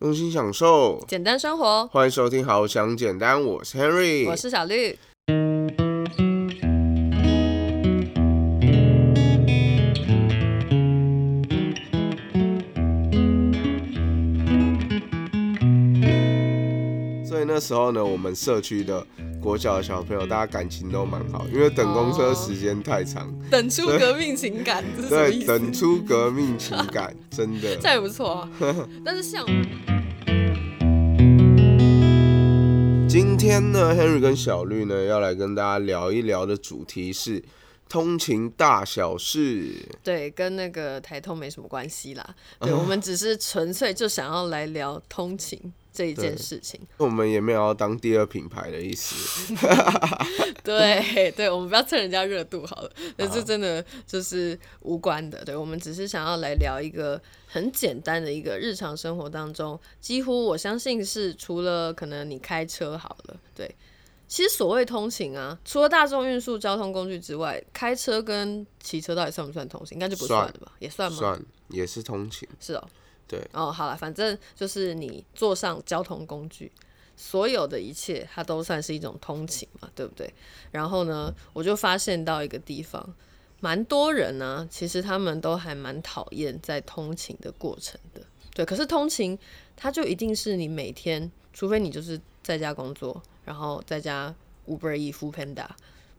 用心享受，简单生活。欢迎收听《好想简单》，我是 Henry，我是小绿。所以那时候呢，我们社区的国小的小朋友，大家感情都蛮好，因为等公车时间太长，等出革命情感，这是什么意对，思？等出革命情感，真的这。样也不错啊。但是像今天呢，Henry 跟小绿呢要来跟大家聊一聊的主题是通勤大小事。对跟那个台通没什么关系啦。啊对，我们只是纯粹就想要来聊通勤这一件事情。我们也没有要当第二品牌的意思。对对，我们不要蹭人家热度好了，那这真的就是无关的。对，我们只是想要来聊一个很简单的一个日常生活当中，几乎我相信是除了可能你开车好了，对。其实所谓通勤啊，除了大众运输交通工具之外，开车跟骑车到底算不算通勤？应该就不算了吧？也算吗？算也是通勤，是哦。对。哦，好了，反正就是你坐上交通工具，所有的一切它都算是一种通勤嘛，对不对？然后呢，我就发现到一个地方，蛮多人呢、其实他们都还蛮讨厌在通勤的过程的。对，可是通勤它就一定是你每天，除非你就是在家工作，然后在家 Uber E、f o o Panda，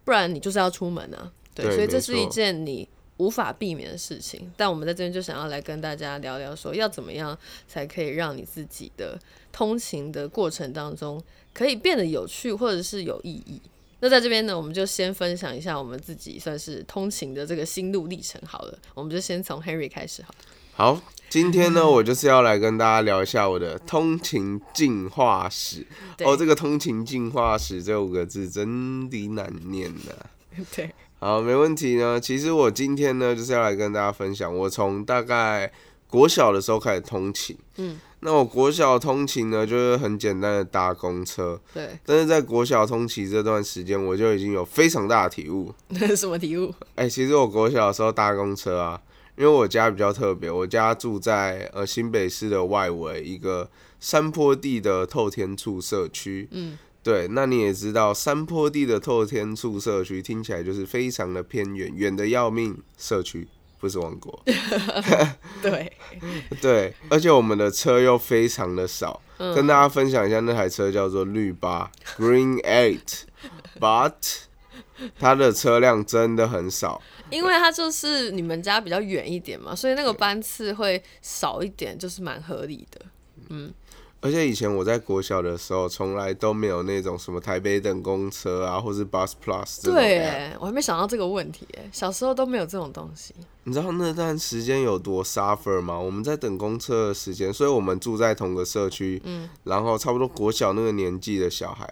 不然你就是要出门啊。对，对所以这是一件你无法避免的事情。但我们在这边就想要来跟大家聊聊说要怎么样才可以让你自己的通勤的过程当中可以变得有趣或者是有意义。那在这边呢，我们就先分享一下我们自己算是通勤的这个心路历程好了。我们就先从 Henry 开始好了。好，今天呢，我就是要来跟大家聊一下我的通勤进化史。哦，这个通勤进化史这五个字真的难念呐、对，好，没问题呢。其实我今天呢，就是要来跟大家分享，我从大概国小的时候开始通勤。嗯，那我国小通勤呢，就是很简单的搭公车。对，但是在国小通勤这段时间，我就已经有非常大的体悟。什么体悟？哎、其实我国小的时候搭公车啊，因为我家比较特别，我家住在呃新北市的外围一个山坡地的透天处社区。嗯，对，那你也知道，山坡地的透天处社区听起来就是非常的偏远，远的要命。社区不是王国 对，对，而且我们的车又非常的少。嗯跟大家分享一下，那台车叫做绿八 Green Eight，but 它的车辆真的很少。因为它就是你们家比较远一点嘛，所以那个班次会少一点，就是蛮合理的。而且以前我在国小的时候，从来都没有那种什么台北等公车啊，或是 Bus Plus 对我还没想到这个问题哎，小时候都没有这种东西。你知道那段时间有多 suffer 吗？我们在等公车的时间，所以我们住在同个社区，嗯然后差不多国小那个年纪的小孩，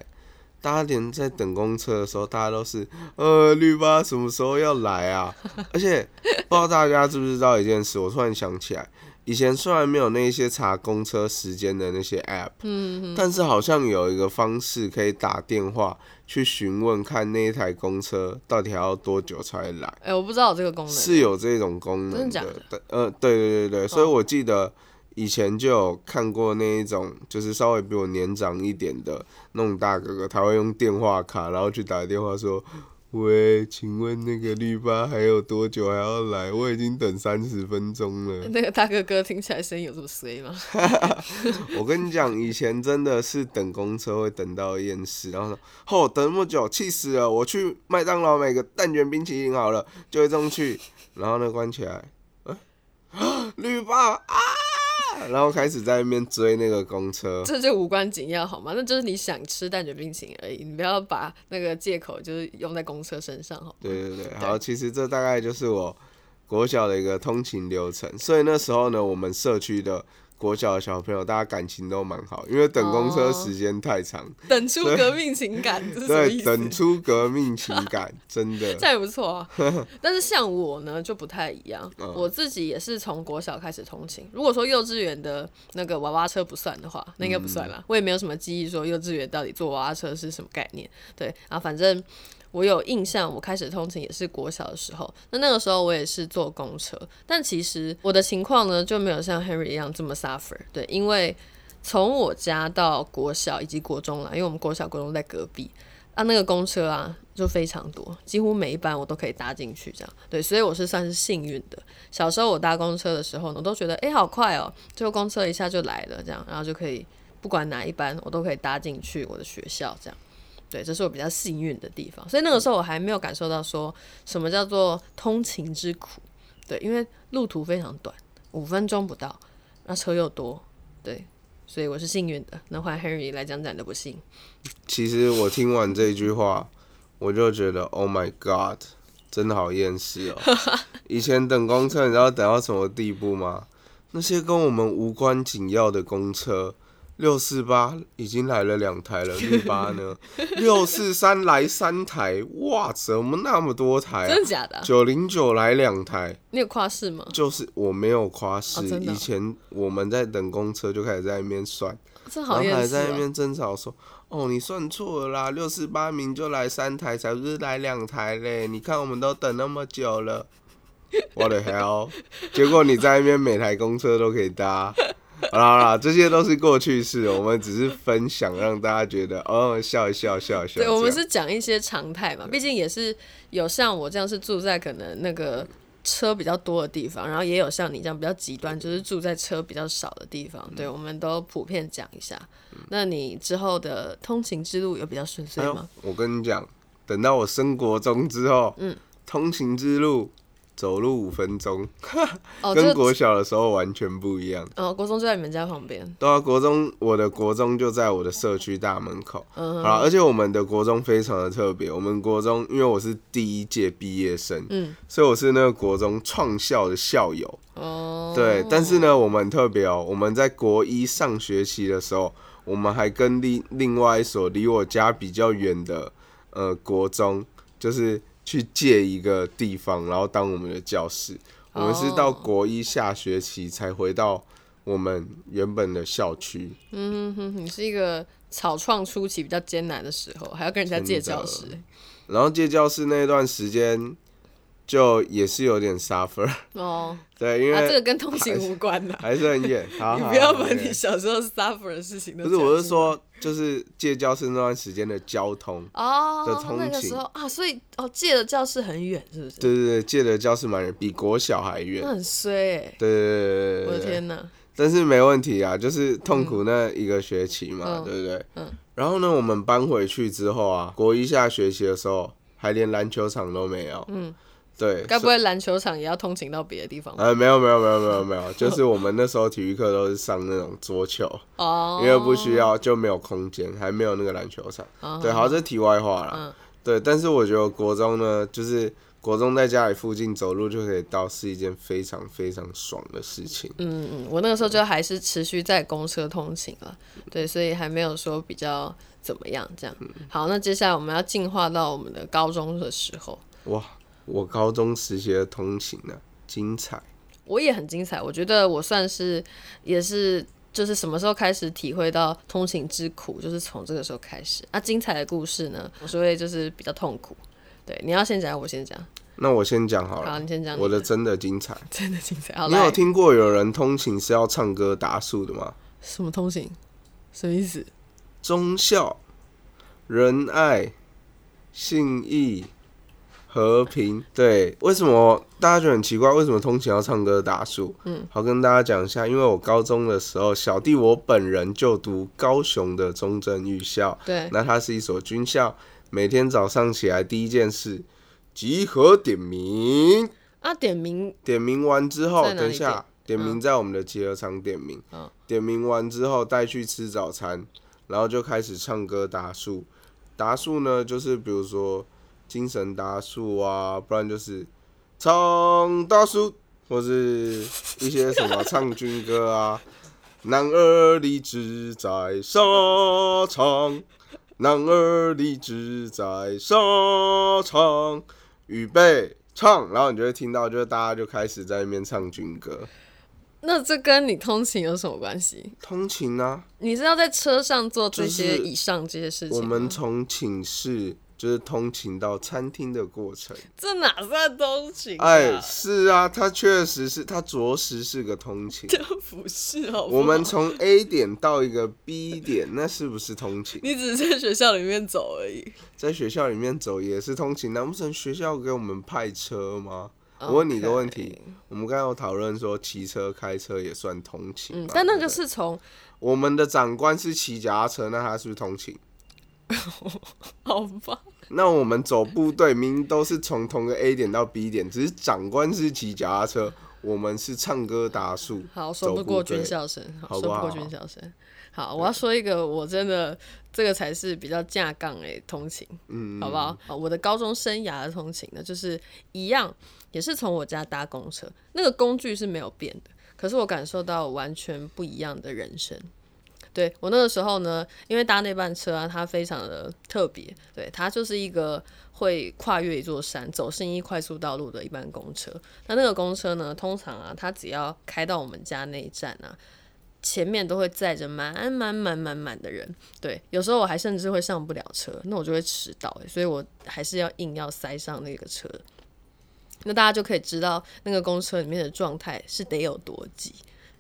大家连在等公车的时候，大家都是呃绿巴什么时候要来啊？而且不知道大家知不知道一件事，我突然想起来。以前虽然没有那些查公车时间的那些 app，嗯，但是好像有一个方式可以打电话去询问，看那一台公车到底还要多久才会来。哎、我不知道有这个功能。是有这种功能真的呃，对对对对，所以我记得以前就有看过那一种，就是稍微比我年长一点的那种大哥哥，他会用电话卡，然后去打电话说。喂，请问那个绿巴还有多久还要来？我已经等三十分钟了。那个大哥哥听起来声音有这么衰吗？我跟你讲，以前真的是等公车会等到厌世，然后说，哦，等那么久，气死了！我去麦当劳买个蛋卷冰淇淋好了，就会这么去，然后呢关起来，哎、绿巴啊，然后开始在那边追那个公车。这就无关紧要好吗？那就是你想吃蛋卷冰淇淋而已，你不要把那个借口就是用在公车身上好吗？对对对，好，其实这大概就是我国小的一个通勤流程，所以那时候呢，我们社区的国小的小朋友，大家感情都蛮好，因为等公车时间太长，等出革命情感，对？等出革命情感，真的这。样也不错啊。但是像我呢就不太一样，嗯我自己也是从国小开始通勤。如果说幼稚园的那个娃娃车不算的话，那应该不算嗯啦。我也没有什么记忆说幼稚园到底坐娃娃车是什么概念。对，然后反正我有印象，我开始通勤也是国小的时候。那那个时候我也是坐公车，但其实我的情况呢就没有像 Henry 一样这么 suffer。对，因为从我家到国小以及国中啦，因为我们国小国中在隔壁，啊，那个公车啊就非常多，几乎每一班我都可以搭进去，这样对，所以我是算是幸运的。小时候我搭公车的时候呢，我都觉得哎、好快哦，就公车一下就来了，这样，然后就可以不管哪一班我都可以搭进去我的学校，这样。对，这是我比较幸运的地方，所以那个时候我还没有感受到说什么叫做通勤之苦。对，因为路途非常短，五分钟不到，那车又多，对，所以我是幸运的。那换 Henry 来讲讲你的不幸。其实我听完这句话，我就觉得 Oh my God，真的好厌世哦。以前等公车，你知道等到什么地步吗？那些跟我们无关紧要的公车，六四八已经来了两台了，六八呢？六四三来三台，哇，怎么那么多台啊真？的假的啊、九零九来两台，你有跨市吗？就是我没有夸饰，哦哦以前我们在等公车就开始在那边算，这然后还好厌世哦。在那边争吵说：“哦，你算错了啦，六四八名就来三台，才不是来两台嘞！你看我们都等那么久了，我的 hell！结果你在那边每台公车都可以搭。好啦好啦，这些都是过去式，我们只是分享，让大家觉得哦，笑一笑，笑一笑。对，我们是讲一些常态嘛，毕竟也是有像我这样是住在可能那个车比较多的地方，然后也有像你这样比较极端，就是住在车比较少的地方。对，我们都普遍讲一下。那你之后的通勤之路有比较顺遂吗？，我跟你讲，等到我升国中之后，嗯，通勤之路走路五分钟，哦，跟国小的时候完全不一样。哦，国中就在你们家旁边。对啊，国中我的国中就在我的社区大门口，嗯好啦，而且我们的国中非常的特别，我们国中因为我是第一届毕业生，嗯，所以我是那个国中创校的校友，哦，对，但是呢，我们很特别哦，我们在国一上学期的时候，我们还跟另另外一所离我家比较远的呃国中，就是去借一个地方，然后当我们的教室。我们是到哦国一下学期才回到我们原本的校区。嗯哼，你是一个草创初期比较艰难的时候，还要跟人家借教室。然后借教室那段时间，就也是有点 suffer，哦，对，因啊，这个跟通勤无关的。还是很远。好 你不要把你小时候 suffer 的事情都不是，我是说，就是借教室那段时间的交通。哦的，通那个勤时候啊，所以哦，借的教室很远，是不是？对对对，借的教室蛮远，比国小还远那。很衰哎、对对对对对我的天哪！但是没问题啊，就是痛苦那一个学期嘛，嗯对不对？嗯。然后呢，我们搬回去之后啊，国一下学期的时候，还连篮球场都没有。嗯。对。该不会篮球场也要通勤到别的地方吧？呃，没有没有没有没有没有，就是我们那时候体育课都是上那种桌球，哦，因为不需要就没有空间，还没有那个篮球场。哦对，好，这题外话啦。嗯对，但是我觉得国中呢，就是国中在家里附近走路就可以到，是一件非常非常爽的事情。嗯嗯，我那个时候就还是持续在公车通勤了，对，所以还没有说比较怎么样这样。好，那接下来我们要进化到我们的高中的时候，哇，我高中时期的通勤呢、精彩。我也很精彩，我觉得我算是也是。就是什么时候开始体会到通勤之苦，就是从这个时候开始。那、精彩的故事呢，我是会就是比较痛苦。对，你要先讲，我先讲。那我先讲好了好，了，你先讲。我的真的精彩。真的精彩。好，来你有听过有人通勤是要唱歌打数的吗？什么通行？什么意思？忠孝、仁爱、信义、和平。对，为什么大家觉得很奇怪？为什么通勤要唱歌打树？嗯，好，跟大家讲一下，因为我高中的时候，小弟我本人就读高雄的中正预校，对，那它是一所军校，每天早上起来第一件事，集合点名。啊，点名点名完之后，等一下，点名在我们的集合场点名。嗯点名完之后带去吃早餐，然后就开始唱歌打数。打数呢，就是比如说精神大树啊，不然就是唱大叔，或是一些什么唱军歌啊。男儿立志在沙场，男儿立志在沙场，预备唱，然后你就会听到，就是大家就开始在那边唱军歌。那这跟你通勤有什么关系？通勤啊，你是要在车上做这些以上这些事情？我们从寝室就是通勤到餐厅的过程。这哪算通勤、啊？哎，是啊，它确实是，它着实是个通勤。这不是我们从 A 点到一个 B 点，那是不是通勤？你只是在学校里面走而已。在学校里面走也是通勤，难不成学校给我们派车吗？我问你一个问题我们刚刚有讨论说骑车、开车也算通勤，嗯但那个是从我们的长官是骑脚踏车，那他是不是通勤？好吧，那我们走部队明明都是从同个 A 点到 B 点，只是长官是骑脚踏车，我们是唱歌打树。好说不过军校生，好说不过军校生。好，我要说一个，我真的这个才是比较架杠诶，通勤，嗯，好不好？好我的高中生涯的通勤呢，就是一样，也是从我家搭公车，那个工具是没有变的，可是我感受到完全不一样的人生。对我那个时候呢，因为搭那班车啊，它非常的特别，对，它就是一个会跨越一座山、走信义快速道路的一班公车。那那个公车呢，通常啊，它只要开到我们家那一站啊，前面都会载着满满满满满的人。对，有时候我还甚至会上不了车，那我就会迟到、所以我还是要硬要塞上那个车。那大家就可以知道那个公车里面的状态是得有多挤。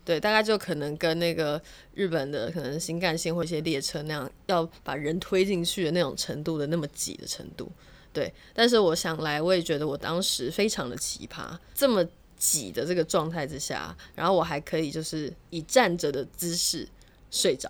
对，大概就可能跟那个日本的可能新干线或一些列车那样，要把人推进去的那种程度的那么挤的程度。对，但是我想来，我也觉得我当时非常的奇葩，这么挤的这个状态之下，然后我还可以就是以站着的姿势睡着。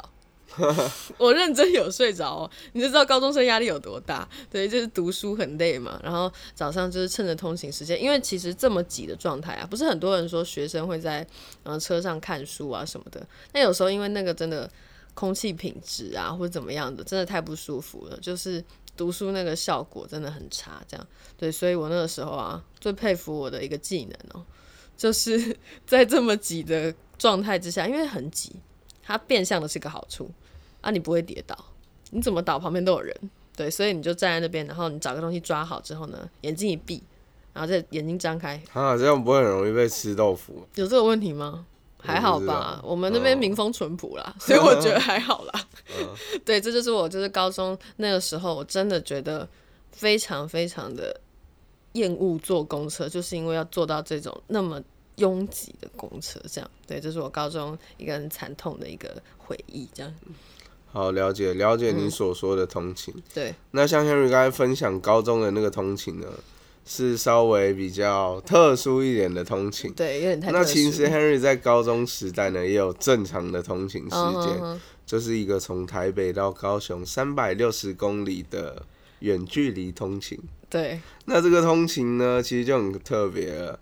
我认真有睡着哦，你就知道高中生压力有多大。对，就是读书很累嘛，然后早上就是趁着通勤时间，因为其实这么挤的状态啊，不是很多人说学生会在呃车上看书啊什么的。那有时候因为那个真的空气品质啊或者怎么样的，真的太不舒服了，就是读书那个效果真的很差。这样对，所以我那个时候啊，最佩服我的一个技能哦，就是在这么挤的状态之下，因为很挤，它变相的是个好处啊，你不会跌倒，你怎么倒旁边都有人，对，所以你就站在那边，然后你找个东西抓好之后呢，眼睛一闭，然后再眼睛张开，啊，这样不会很容易被吃豆腐。有这个问题吗？还好吧，我们那边哦民风淳朴啦，所以我觉得还好啦。对，这就是我就是高中那个时候，我真的觉得非常非常的厌恶坐公车，就是因为要坐到这种那么拥挤的公车，这样。对，这是我高中一个很惨痛的一个回忆，这样。好，了解了解嗯你所说的通勤。对，那像 Henry 刚才分享高中的那个通勤呢，是稍微比较特殊一点的通勤。对，有点太特殊那其实 Henry 在高中时代呢，也有正常的通勤时间，就是一个从台北到高雄三百六十公里的远距离通勤。对，那这个通勤呢，其实就很特别了。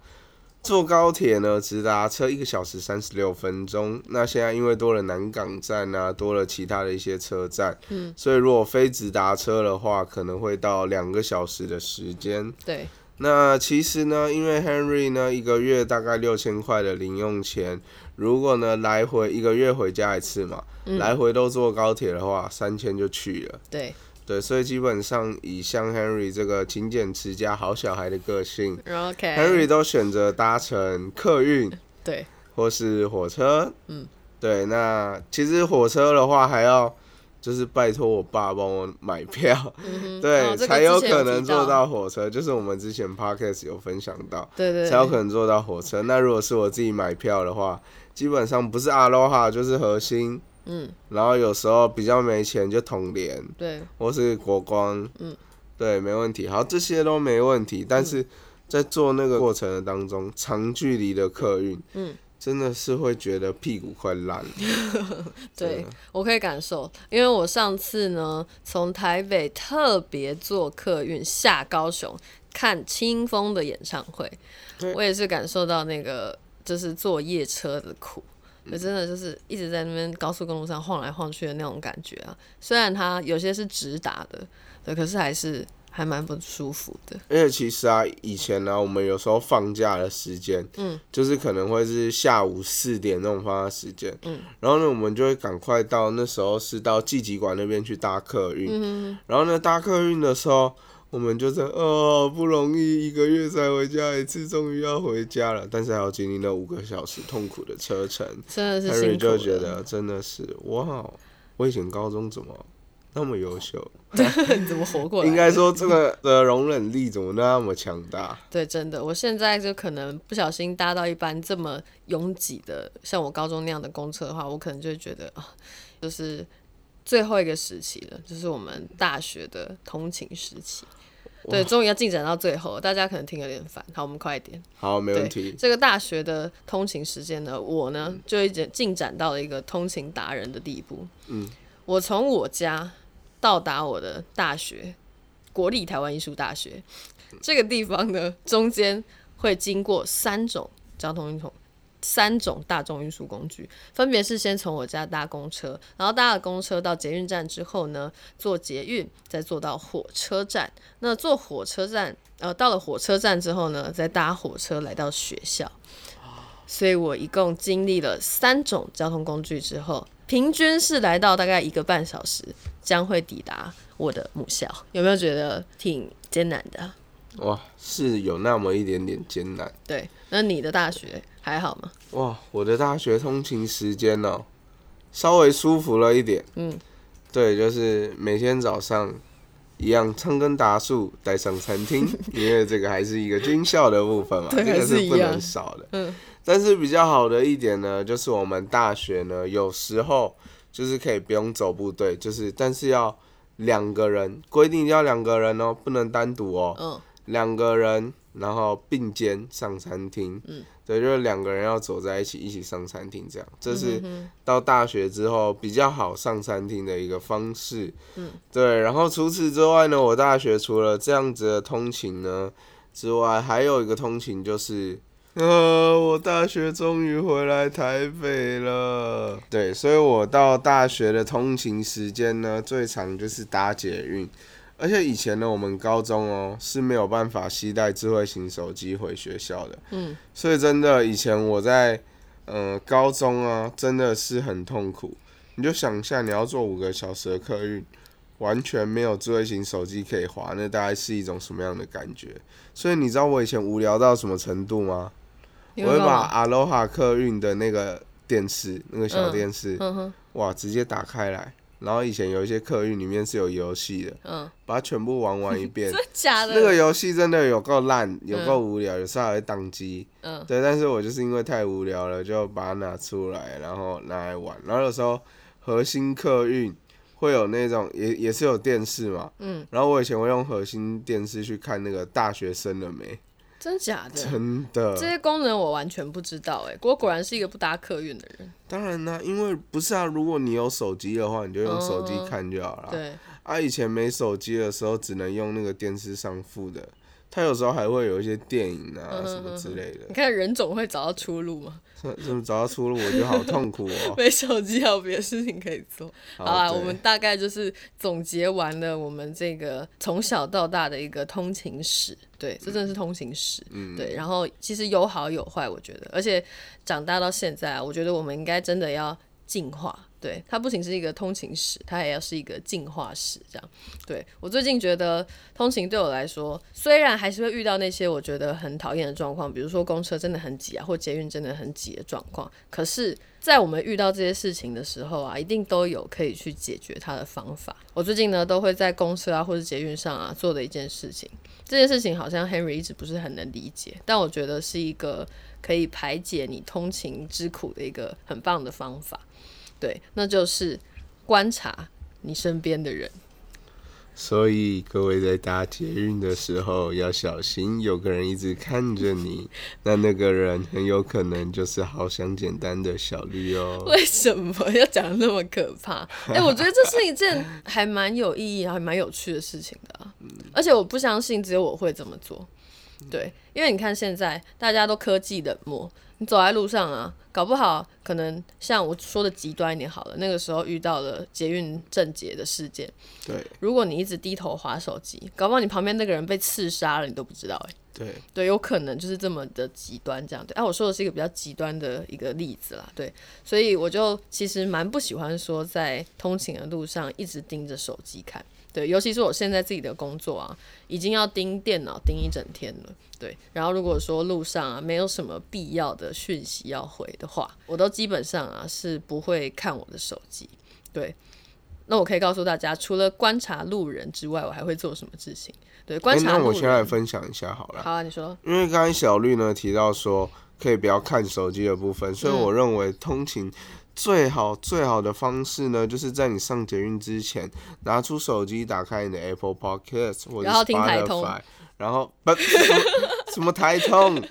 坐高铁呢，直达车一个小时三十六分钟。那现在因为多了南港站啊，多了其他的一些车站，嗯，所以如果非直达车的话，可能会到两个小时的时间。对，那其实呢，因为 Henry 呢一个月大概六千块的零用钱，如果呢来回一个月回家一次嘛，嗯来回都坐高铁的话，三千就去了。对，对，所以基本上以像 Henry 这个勤俭持家好小孩的个性 OK，，Henry 都选择搭乘客运对，或是火车。嗯，对，那其实火车的话还要就是拜托我爸帮我买票，嗯，对，才有可能坐到，火车。就是我们之前 podcast 有分享到，对对，才有可能坐到火车。那如果是我自己买票的话，基本上不是阿罗哈就是核心，嗯，然后有时候比较没钱就统联。对，或是国光，嗯，对，没问题。好，这些都没问题，但是在做那个过程的当中，长距离的客运，嗯，真的是会觉得屁股快烂了。真对，我可以感受，因为我上次呢从台北特别坐客运下高雄看清风的演唱会对，我也是感受到那个就是坐夜车的苦。就真的就是一直在那边高速公路上晃来晃去的那种感觉啊，虽然它有些是直达的，对，可是还是还蛮不舒服的。而且其实啊，以前呢、我们有时候放假的时间，嗯，就是可能会是下午四点那种放假时间，嗯，然后呢，我们就会赶快到那时候是到纪集馆那边去搭客运，嗯，然后呢，搭客运的时候，我们就在哦，不容易，一个月才回家一次，终于要回家了。但是还要经历那五个小时痛苦的车程真的是辛苦就觉得真的是哇，我以前高中怎么那么优秀，你怎么活过来？应该说这个的容忍力怎么那么强大？对，真的，我现在就可能不小心搭到一班这么拥挤的，像我高中那样的公车的话，我可能就会觉得啊，就是最后一个时期了，就是我们大学的通勤时期。对，终于要进展到最后，大家可能听有点烦。好，我们快一点。好，没问对题，。这个大学的通勤时间呢，我呢就已经进展到了一个通勤达人的地步。嗯，我从我家到达我的大学——国立台湾艺术大学这个地方呢，中间会经过三种交通运输。三种大众运输工具，分别是先从我家搭公车，然后搭了公车到捷运站之后呢，坐捷运，再坐到火车站。那坐火车站，呃，到了火车站之后呢，再搭火车来到学校。所以我一共经历了三种交通工具之后，平均是来到大概一个半小时，将会抵达我的母校。有没有觉得挺艰难的？哇，是有那么一点点艰难。对，那你的大学还好吗？哇，我的大学通勤时间呢、稍微舒服了一点。嗯，对，就是每天早上一样仓根达树带上餐厅，因为这个还是一个军校的部分嘛，这个是不能少的。嗯，但是比较好的一点呢，就是我们大学呢，有时候就是可以不用走部队，就是但是要两个人，规定要两个人哦，不能单独哦。嗯，两个人，然后并肩上餐厅。嗯，对，就是两个人要走在一起，一起上餐厅这样。这是嗯到大学之后比较好上餐厅的一个方式。嗯，对。然后除此之外呢，我大学除了这样子的通勤呢之外，还有一个通勤就是。呃，我大学终于回来台北了。对，所以我到大学的通勤时间呢，最长就是搭捷运。而且以前呢，我们高中哦是没有办法携带智慧型手机回学校的，嗯，所以真的以前我在呃高中啊，真的是很痛苦。你就想一下，你要坐五个小时的客运，完全没有智慧型手机可以滑，那大概是一种什么样的感觉？所以你知道我以前无聊到什么程度吗？我会把阿罗哈客运的那个电视，那个小电视，嗯哼，哇，直接打开来，然后以前有一些客运里面是有游戏的，嗯，把它全部玩完一遍 真。的假的？那个游戏真的有够烂，有够无聊，有时候还会宕机。嗯对，但是我就是因为太无聊了，就把它拿出来，然后拿来玩。然后有时候核心客运会有那种，也也是有电视嘛。嗯。然后我以前会用核心电视去看那个大学生了没？真假的？真的。这些功能我完全不知道哎、我果然是一个不搭客运的人。当然啦，因为不是啊，如果你有手机的话，你就用手机哦看就好了。对，啊，以前没手机的时候，只能用那个电视上付的。它有时候还会有一些电影啊什么之类的你。看人总会找到出路嘛。怎 怎么找到出路，我觉得好痛苦哦。没手机还有别的事情可以做。好啦，我们大概就是总结完了我们这个从小到大的一个通勤史。对，这真的是通勤史。嗯对，然后其实有好有坏，我觉得，而且长大到现在啊，我觉得我们应该真的要进化。对，它不仅是一个通勤史，它也要是一个进化史。这样，对我最近觉得通勤对我来说，虽然还是会遇到那些我觉得很讨厌的状况，比如说公车真的很挤啊，或捷运真的很挤的状况，可是，在我们遇到这些事情的时候啊，一定都有可以去解决它的方法。我最近呢，都会在公车啊或者捷运上啊做的一件事情，这件事情好像 Henry 一直不是很能理解，但我觉得是一个可以排解你通勤之苦的一个很棒的方法。对，那就是观察你身边的人。所以各位在搭捷运的时候要小心，有个人一直看着你，那那个人很有可能就是好想简单的小绿哦。为什么要讲得那么可怕？哎、我觉得这是一件还蛮有意义、还蛮有趣的事情的、啊。而且我不相信只有我会这么做。对，因为你看现在大家都科技冷漠，你走在路上啊，搞不好可能像我说的极端一点好了，那个时候遇到了捷运症结的事件，对如果你一直低头划手机，搞不好你旁边那个人被刺杀了，你都不知道哎、对，对，有可能就是这么的极端这样。对，啊，我说的是一个比较极端的一个例子啦。对，所以我就其实蛮不喜欢说在通勤的路上一直盯着手机看。对，尤其是我现在自己的工作啊，已经要盯电脑盯一整天了。对，然后如果说路上啊没有什么必要的讯息要回的话，我都基本上啊是不会看我的手机。对，那我可以告诉大家，除了观察路人之外，我还会做什么事情？对，哎、观察路那我先来。分享一下好了。好啊，你说。因为刚才小绿呢提到说可以不要看手机的部分，所以嗯我认为通勤最好最好的方式呢，就是在你上捷运之前拿出手机，打开你的 Apple Podcast 或者 Spotify，然后不什么 什么台通，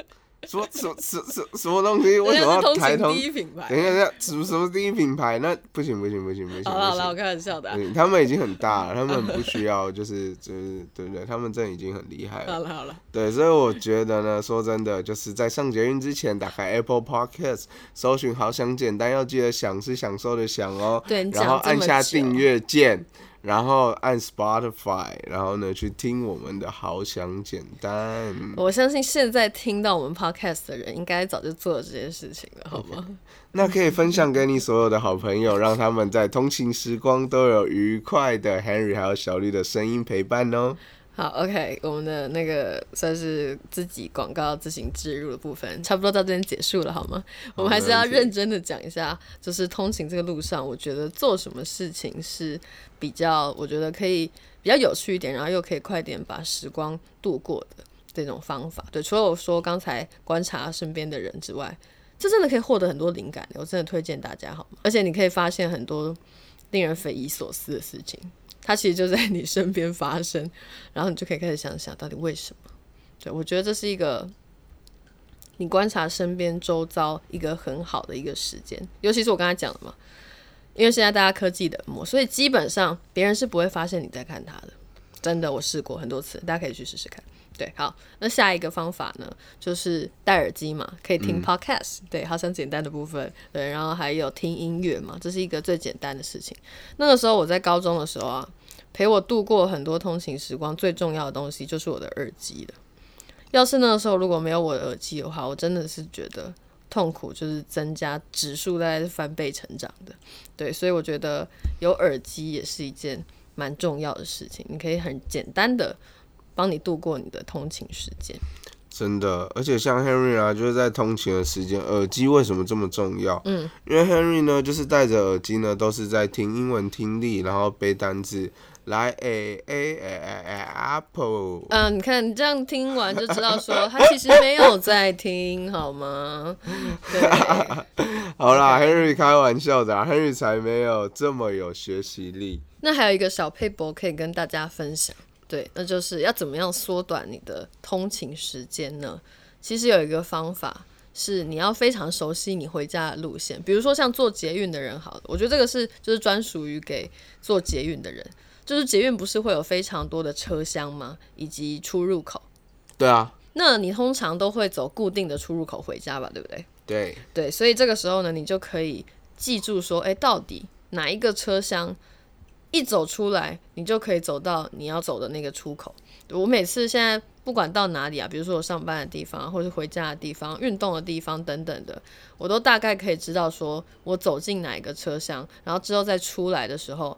什么什么什什什么东西？为什么要台通第？一品牌。等一下，等一下，什么什么第一品牌？那不行不行不行不行好了好了，我。开玩笑的他们已经很大了，他们不需要，就是就是对不对？他们真的已经很厉害了。好了好了，对，所以我觉得呢，说真的，就是在上捷运之前，打开 Apple Podcast，搜寻“好想简单”，要记得享是享受的享哦。对然后按下订阅键，然后按 Spotify，然后呢去听我们的“好想简单我相信现在听到我们 podcast 的人，应该早就做了这件事情了，好吗？”。那可以分享给你所有的好朋友，让他们在通勤时光都有愉快的 Henry 还有小绿的声音陪伴哦。好，OK，我们的那个算是自己广告自行植入的部分，差不多到这边结束了，好吗？我们还是要认真的讲一下，就是通勤这个路上，我觉得做什么事情是比较，我觉得可以比较有趣一点，然后又可以快点把时光度过的这种方法。对，除了我说刚才观察身边的人之外，这真的可以获得很多灵感，我真的推荐大家，好吗？而且你可以发现很多令人匪夷所思的事情。它其实就在你身边发生，然后你就可以开始想想到底为什么。对我觉得这是一个你观察身边周遭一个很好的一个时间，尤其是我刚才讲的嘛，因为现在大家科技冷漠，所以基本上别人是不会发现你在看他的。真的，我试过很多次，大家可以去试试看。对，好，那下一个方法呢，就是戴耳机嘛，可以听 podcast，、对，好像简单的部分，对，然后还有听音乐嘛，这是一个最简单的事情。那个时候我在高中的时候啊，陪我度过很多通勤时光最重要的东西就是我的耳机了。要是那个时候如果没有我的耳机的话，我真的是觉得痛苦就是增加指数，大概是翻倍成长的。对，所以我觉得有耳机也是一件蛮重要的事情，你可以很简单的帮你度过你的通勤时间。真的，而且像 Henry 啊，就是在通勤的时间，耳机为什么这么重要？嗯，因为 Henry 呢，就是戴着耳机呢，都是在听英文听力，然后背单字，来 A A A A Apple。嗯，你看你这样听完就知道说他其实没有在听，好吗？对，好啦 h e n r y 开玩笑的、啊、，Henry 才没有这么有学习力。那还有一个小配博可以跟大家分享，对，那就是要怎么样缩短你的通勤时间呢？其实有一个方法是你要非常熟悉你回家的路线，比如说像坐捷运的人，好了，我觉得这个是就是专属于给坐捷运的人，就是捷运不是会有非常多的车厢吗？以及出入口，对啊，那你通常都会走固定的出入口回家吧，对不对？对，对，所以这个时候呢，你就可以记住说，哎，到底哪一个车厢一走出来，你就可以走到你要走的那个出口。我每次现在不管到哪里啊，比如说我上班的地方，或者回家的地方、运动的地方等等的，我都大概可以知道说我走进哪一个车厢，然后之后再出来的时候。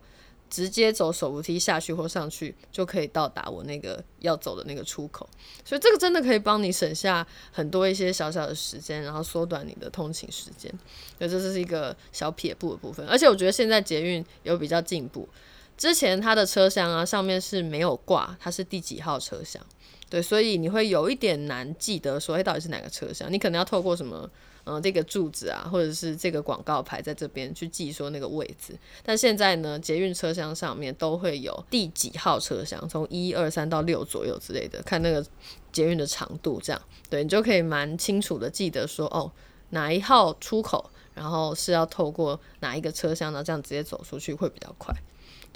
直接走手扶梯下去或上去，就可以到达我那个要走的那个出口。所以这个真的可以帮你省下很多一些小小的时间，然后缩短你的通勤时间。所以这是一个小撇步的部分。而且我觉得现在捷运有比较进步，之前它的车厢啊上面是没有挂，它是第几号车厢。对，所以你会有一点难记得说，哎，到底是哪个车厢？你可能要透过什么，嗯，这个柱子啊，或者是这个广告牌在这边去记说那个位置。但现在呢，捷运车厢上面都会有第几号车厢，从一二三到六左右之类的，看那个捷运的长度，这样对你就可以蛮清楚的记得说，哦，哪一号出口，然后是要透过哪一个车厢呢？这样直接走出去会比较快。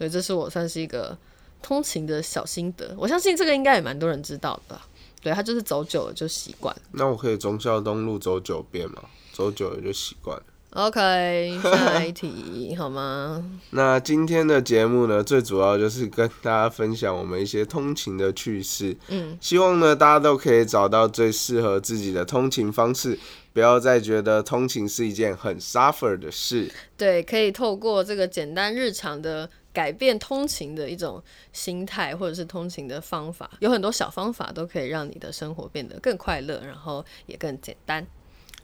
对，这是我算是一个通勤的小心得，我相信这个应该也蛮多人知道的吧。对，他就是走久了就习惯。那我可以忠孝东路走九遍吗，走久了就习惯了。OK，下一题好吗？那今天的节目呢，最主要就是跟大家分享我们一些通勤的趣事。嗯，希望呢大家都可以找到最适合自己的通勤方式，不要再觉得通勤是一件很 suffer 的事。对，可以透过这个简单日常的改变通勤的一种心态或者是通勤的方法有很多小方法都可以让你的生活变得更快乐然后也更简单。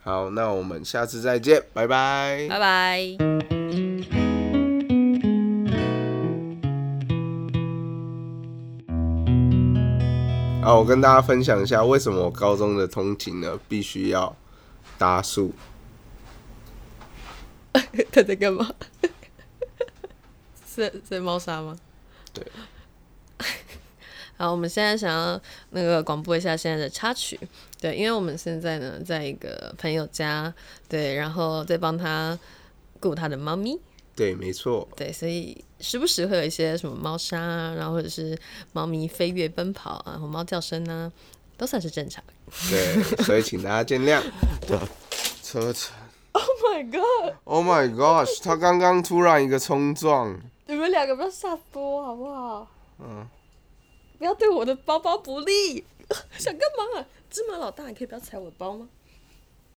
好那我们下次再见拜拜。拜拜。啊我跟大家分享一下为什么我高中的通勤呢必须要搭数 他在干嘛？是 在猫砂吗？对。好，我们现在想要那个广播一下现在的插曲，对，因为我们现在呢在一个朋友家，对，然后在帮他顾他的猫咪，对，没错，对，所以时不时会有一些什么猫砂啊，然后或者是猫咪飞跃奔跑啊，或猫叫声啊，都算是正常。对，所以请大家见谅。车程。Oh my god！Oh my gosh！他刚刚突然一个冲撞。你们两个不要吓死我好不好？嗯。不要对我的包包不利。想干嘛？芝麻老大，你可以不要踩我的包吗？